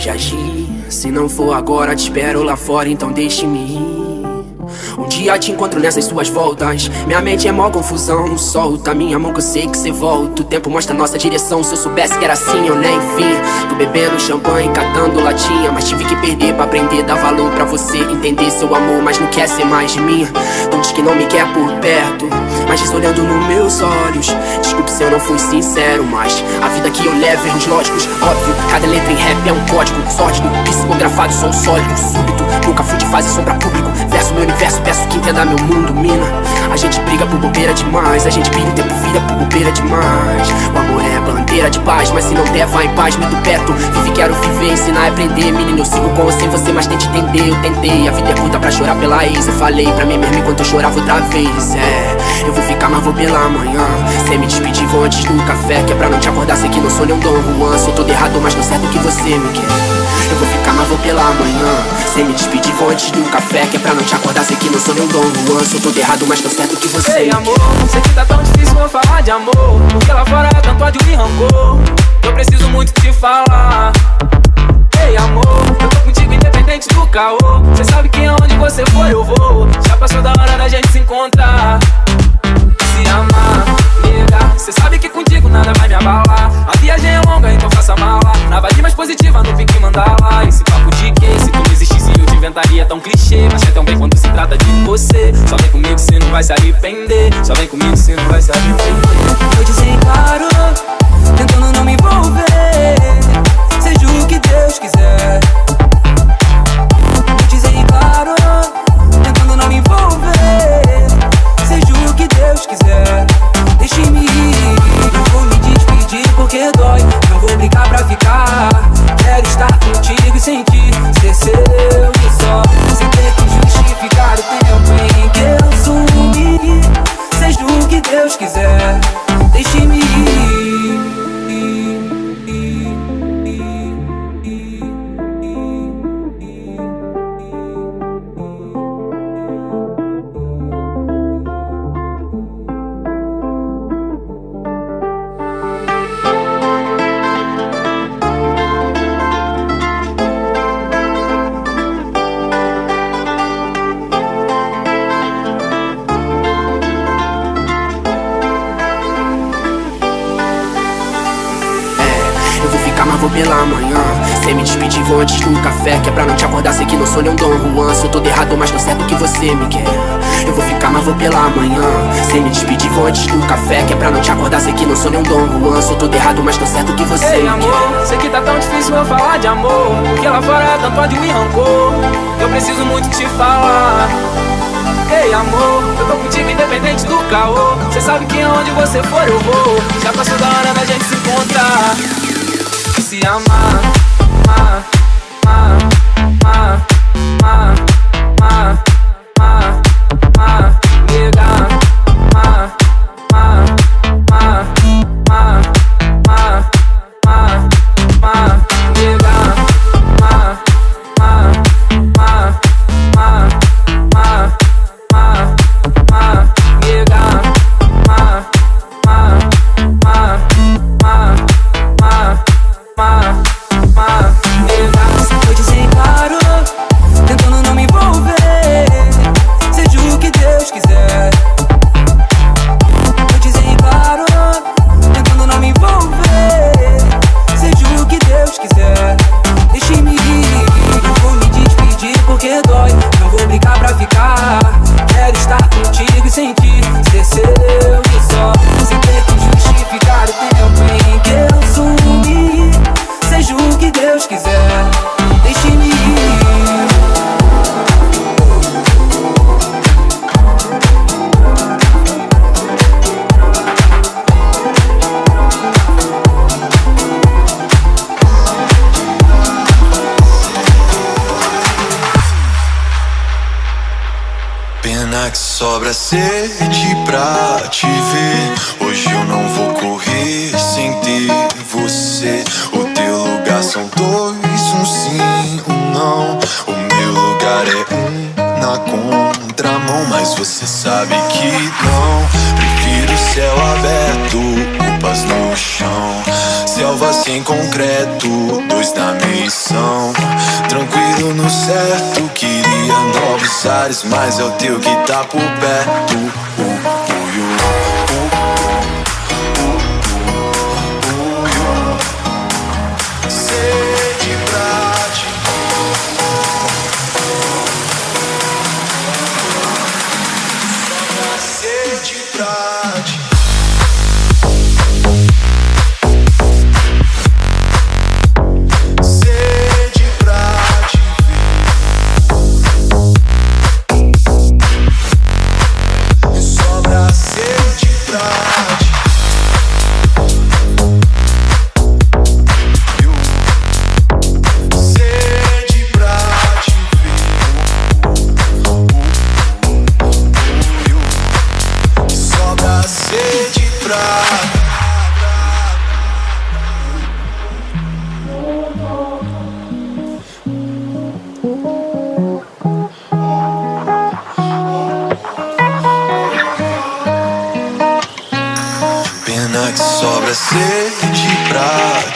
de agir. Se não for agora, te espero lá fora, então deixe-me ir. Um dia te encontro nessas suas voltas. Minha mente é mó confusão. Solta minha mão que eu sei que cê volta. O tempo mostra nossa direção. Se eu soubesse que era assim, eu nem vi. Tô bebendo champanhe, catando latinha. Mas tive que perder pra aprender. Dar valor pra você entender seu amor, mas não quer ser mais de mim. Que não me quer por perto. Mas diz olhando nos meus olhos. Desculpe se eu não fui sincero, mas a vida que eu levo, erros lógicos. Óbvio, cada letra em rap é um código. Sórdido, psicografado, sou sólido, súbito. Nunca fui de fase sombra público. Verso meu universo, peço que entenda meu mundo, mina. A gente briga por bobeira demais, a gente briga em tempo vida por bobeira demais. O amor é bandeira de paz, mas se não der, vá em paz, me do perto. Vive, quero viver, ensinar a aprender. Menino, eu sigo com sem você, mas tente entender. Eu tentei, a vida é curta pra chorar pela ex. Eu falei pra mim mesmo enquanto eu chorava outra vez. É, eu vou ficar, mas vou pela manhã. Sem me despedir, vou antes do café. Que é pra não te acordar, sei que não sou nem um Dom Juan. Sou todo errado, mas não certo que você me quer. Eu vou pela manhã. Sem me despedir, vou antes do café. Que é pra não te acordar, sei que não sou nem um Dom Juan. Sou todo errado, mas tô certo que você Ei, amor, sei que tá tão difícil eu falar de amor. Porque lá fora é tanto ódio e rancor. Eu preciso muito te falar. Ei, amor, eu tô contigo independente do caô. Cê sabe que aonde você for eu vou. Já passou da hora da gente se encontrar. Do café. Que é pra não te acordar, sei que não sou nem um Dom Juan. Sou todo errado, mas tô certo que você me quer. Eu vou ficar, mas vou pela manhã. Sem me despedir, vou antes do café. Que é pra não te acordar, sei que não sou nem um Dom Juan. Sou todo errado, mas tô certo que você Ei, me amor, quer. sei que tá tão difícil eu falar de amor. Porque lá fora é tanto ódio e rancor. Eu preciso muito te falar. Ei, amor, eu tô contigo independente do caô. Cê sabe que aonde você for eu vou. Já passou da hora da gente se encontrar. Se amar, amar, sobra sede pra te ver. Hoje eu não vou correr sem ter você. O teu lugar são dois, um sim, um não. O meu lugar é um na contramão, mas você sabe que não. Prefiro céu aberto, roupas no chão. Selva sem concreto, dois na missão. Tranquilo no certo, queria novos ares, mas é o teu que tá por perto.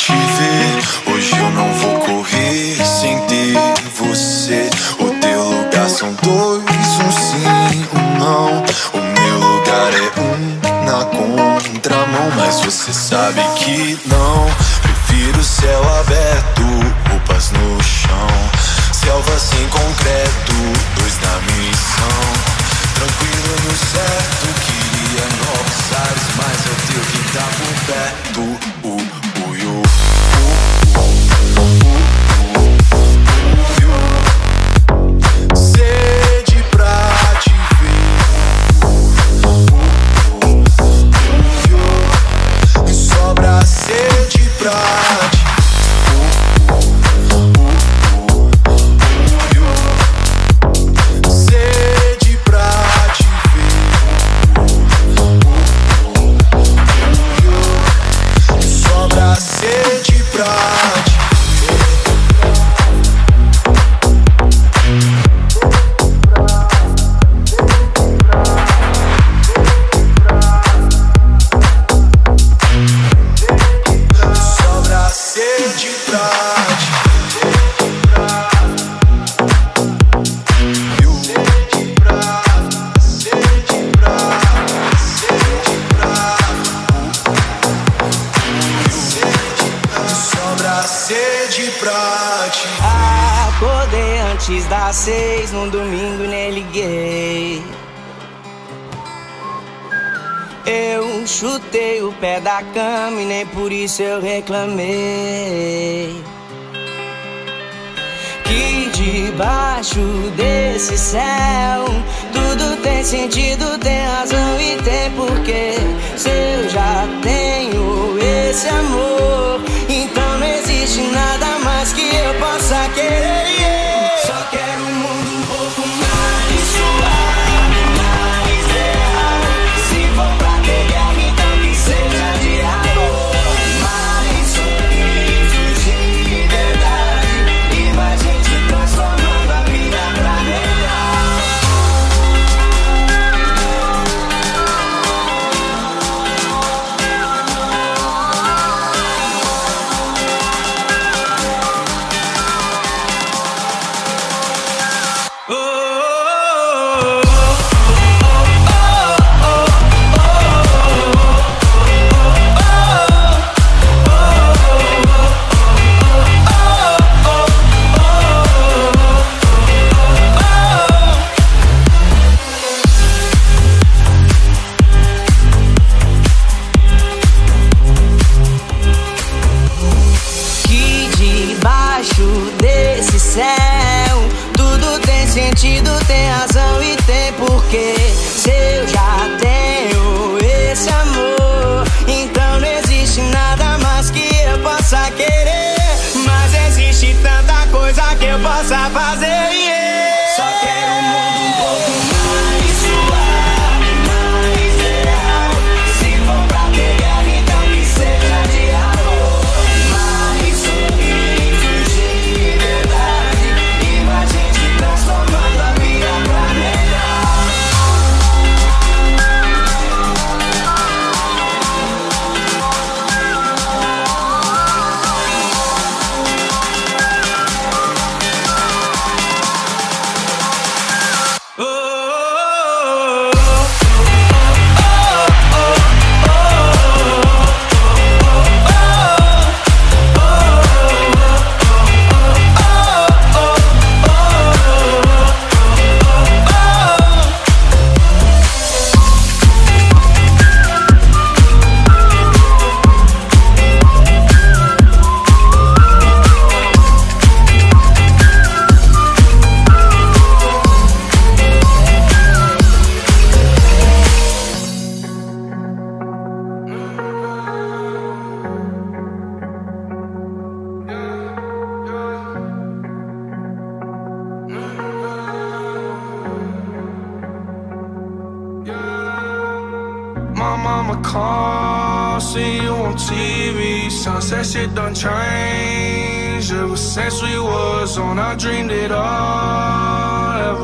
te ver. Hoje eu não vou correr sem ter você. O teu lugar são dois, um sim, um não. O meu lugar é um na contramão, mas você sabe que não. Prefiro céu aberto, roupas no chão, selva sem concreto, dois na missão. Tranquilo no certo. Isso eu reclamei. Que debaixo desse céu tudo tem sentido, tem razão e tem porquê. Se eu já tenho esse amor,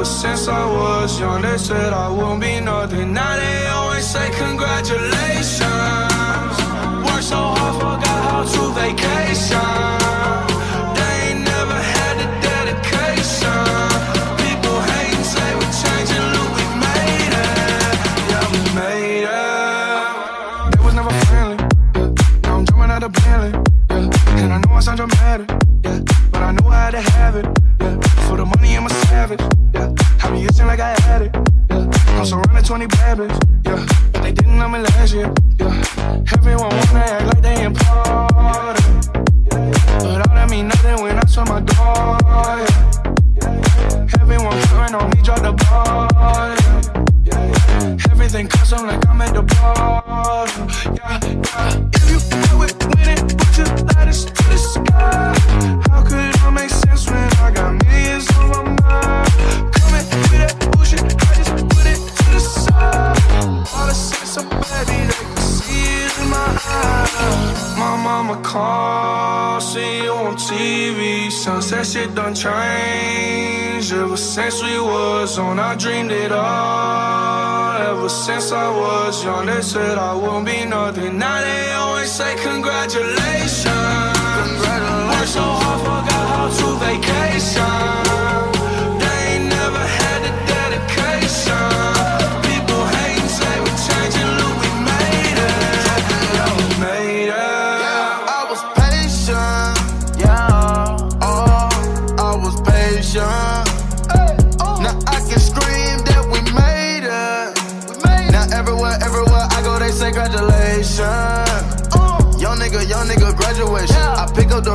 Ever since I was young, they said I won't be nothing. Now they always say congratulations. Worked so hard, forgot how to vacation. like I had it. Yeah. I'm surrounded 20 bad bitches. Yeah. But they didn't know me last year. Yeah. Everyone wanna act like they important. But all that mean nothing when I saw my door. Yeah. Everyone front on me, drop the ball. Yeah. Everything custom like I'm at the ball. Yeah, yeah. If you know it, win it, put your lightest to the sky. shit done changed ever since we was on. I dreamed it all. Ever since I was young, they said I won't be nothing. Now they always say congratulations. congratulations. Worked so hard, forgot how to vacation.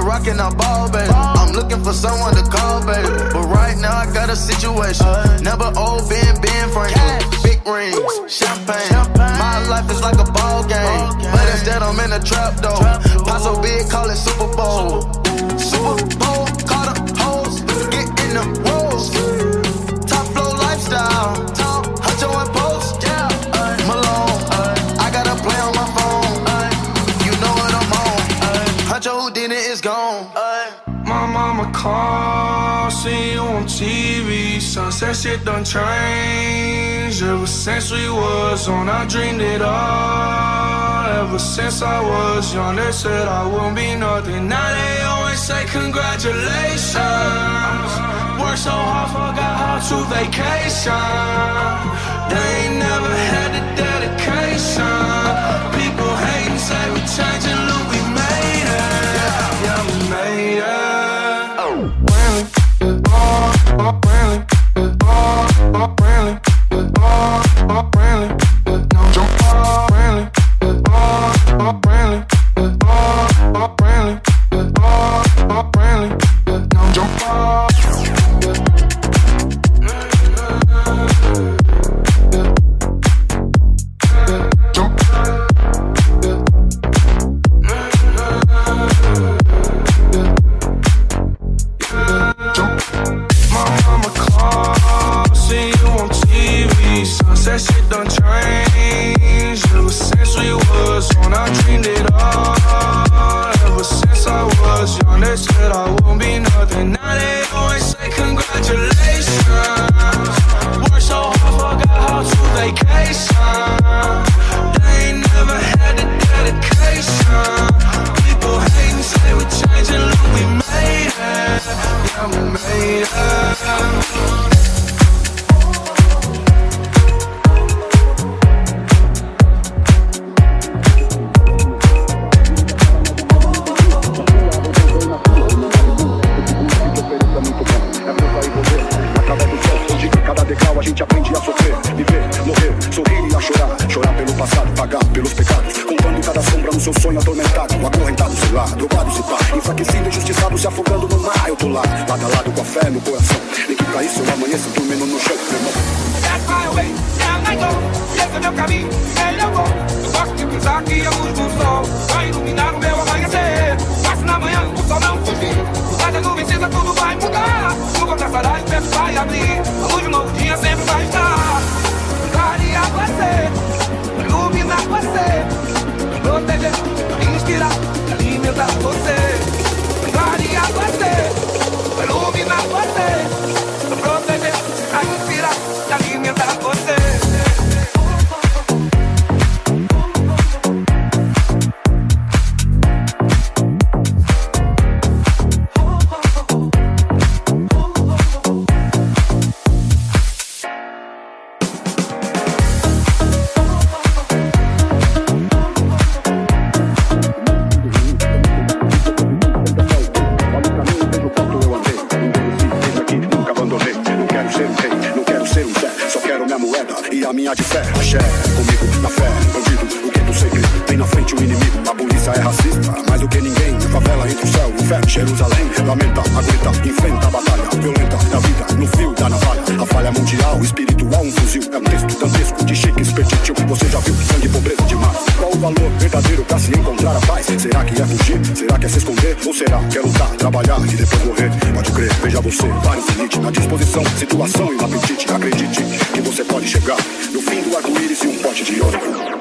rockin', a ball, baby. I'm looking for someone to call, baby. But right now I got a situation. Never old Ben, Ben Franklin. Big rings, champagne. My life is like a ball game. But instead I'm in a trap though. Paso big, call it Super Bowl. Super Bowl, call the hoes. Get in the rolls. Top flow lifestyle. it is gone. My mama called, see you on TV. Sunset shit done changed. Ever since we was on, I dreamed it all. Ever since I was young, they said I wouldn't be nothing. Now they always say congratulations. Worked so hard, forgot how to vacation. They ain't never had the dedication. People hating, say we changing. Sangue, demais. Qual o valor verdadeiro pra se encontrar a paz? Será que é fugir? Será que é se esconder? Ou será que é lutar, trabalhar e depois morrer? Pode crer, veja você, vários limites na disposição, situação e no apetite. Acredite que você pode chegar no fim do arco-íris e um pote de ouro.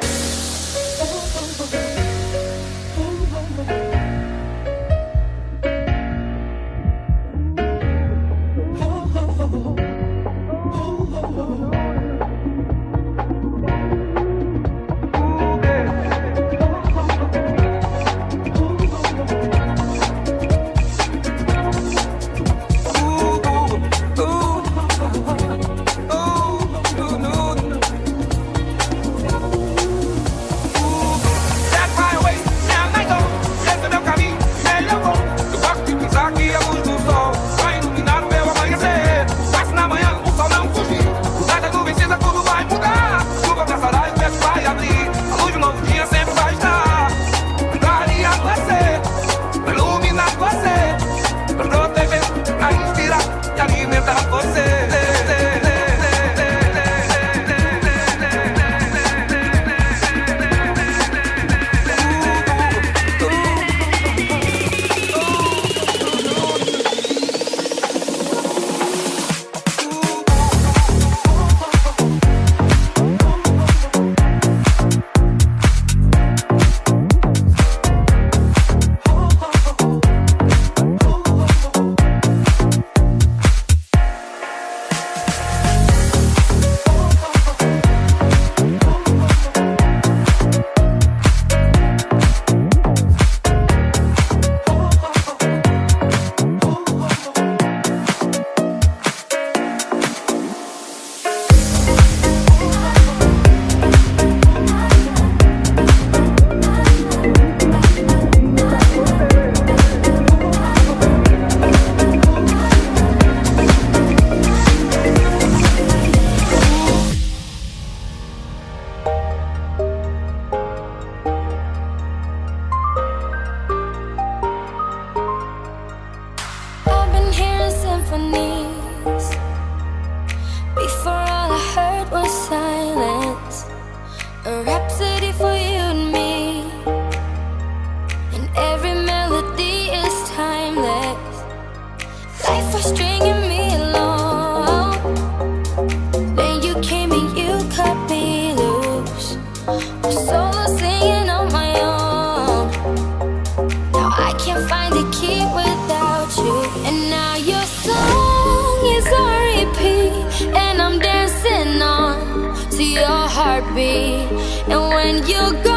heartbeat. And when you go.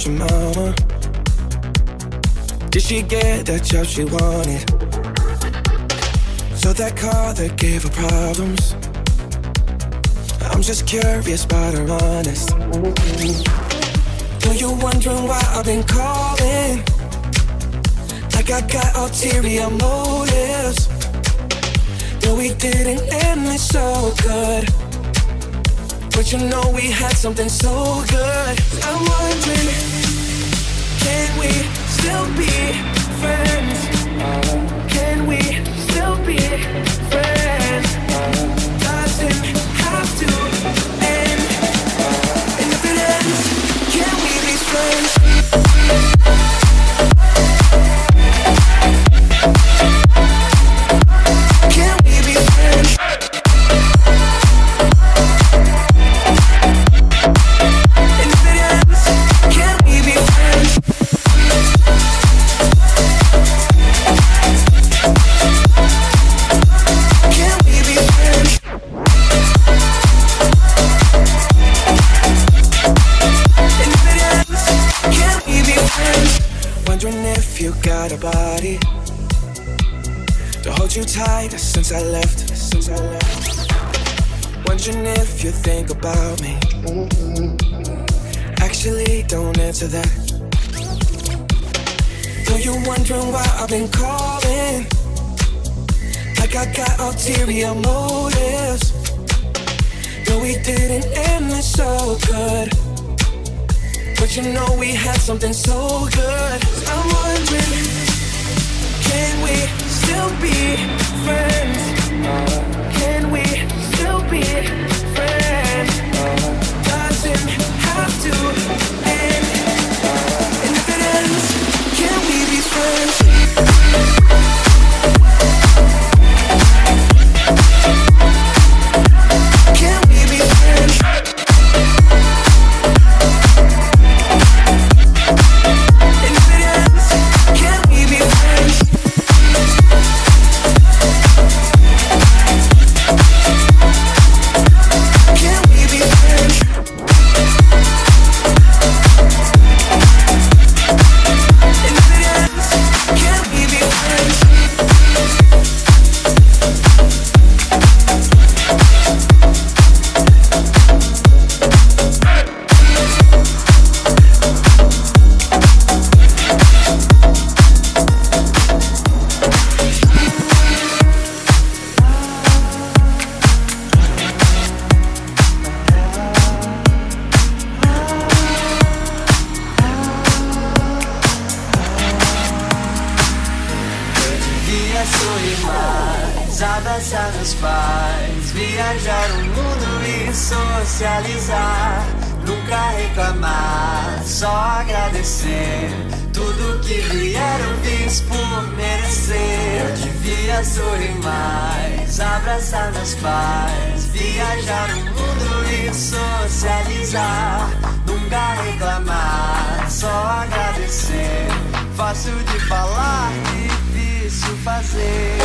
About your mama. Did she get that job she wanted? So that car that gave her problems. I'm just curious about her honest. Know you're wondering why I've been calling. Like I got ulterior motives. No, we didn't end it so good. But you know we had something so good. I'm wondering, Don't answer that. Though you're wondering why I've been calling. Like I got ulterior motives. No, we didn't end it so good. But you know we had something so good. I'm wondering, can we still be friends? Can we still be viajar o mundo e socializar. Nunca reclamar, só agradecer. Fácil de falar, difícil fazer.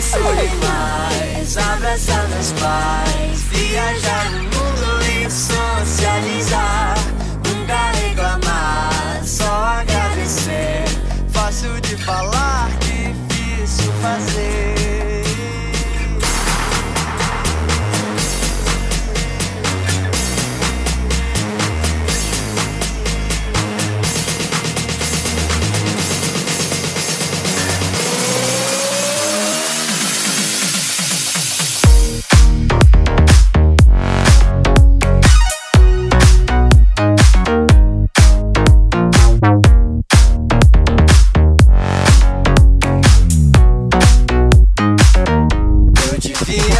Sorrir mais, abraçar meus pais, viajar o mundo e socializar. Nunca reclamar, só agradecer. Fácil de falar, difícil fazer.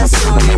Sorry.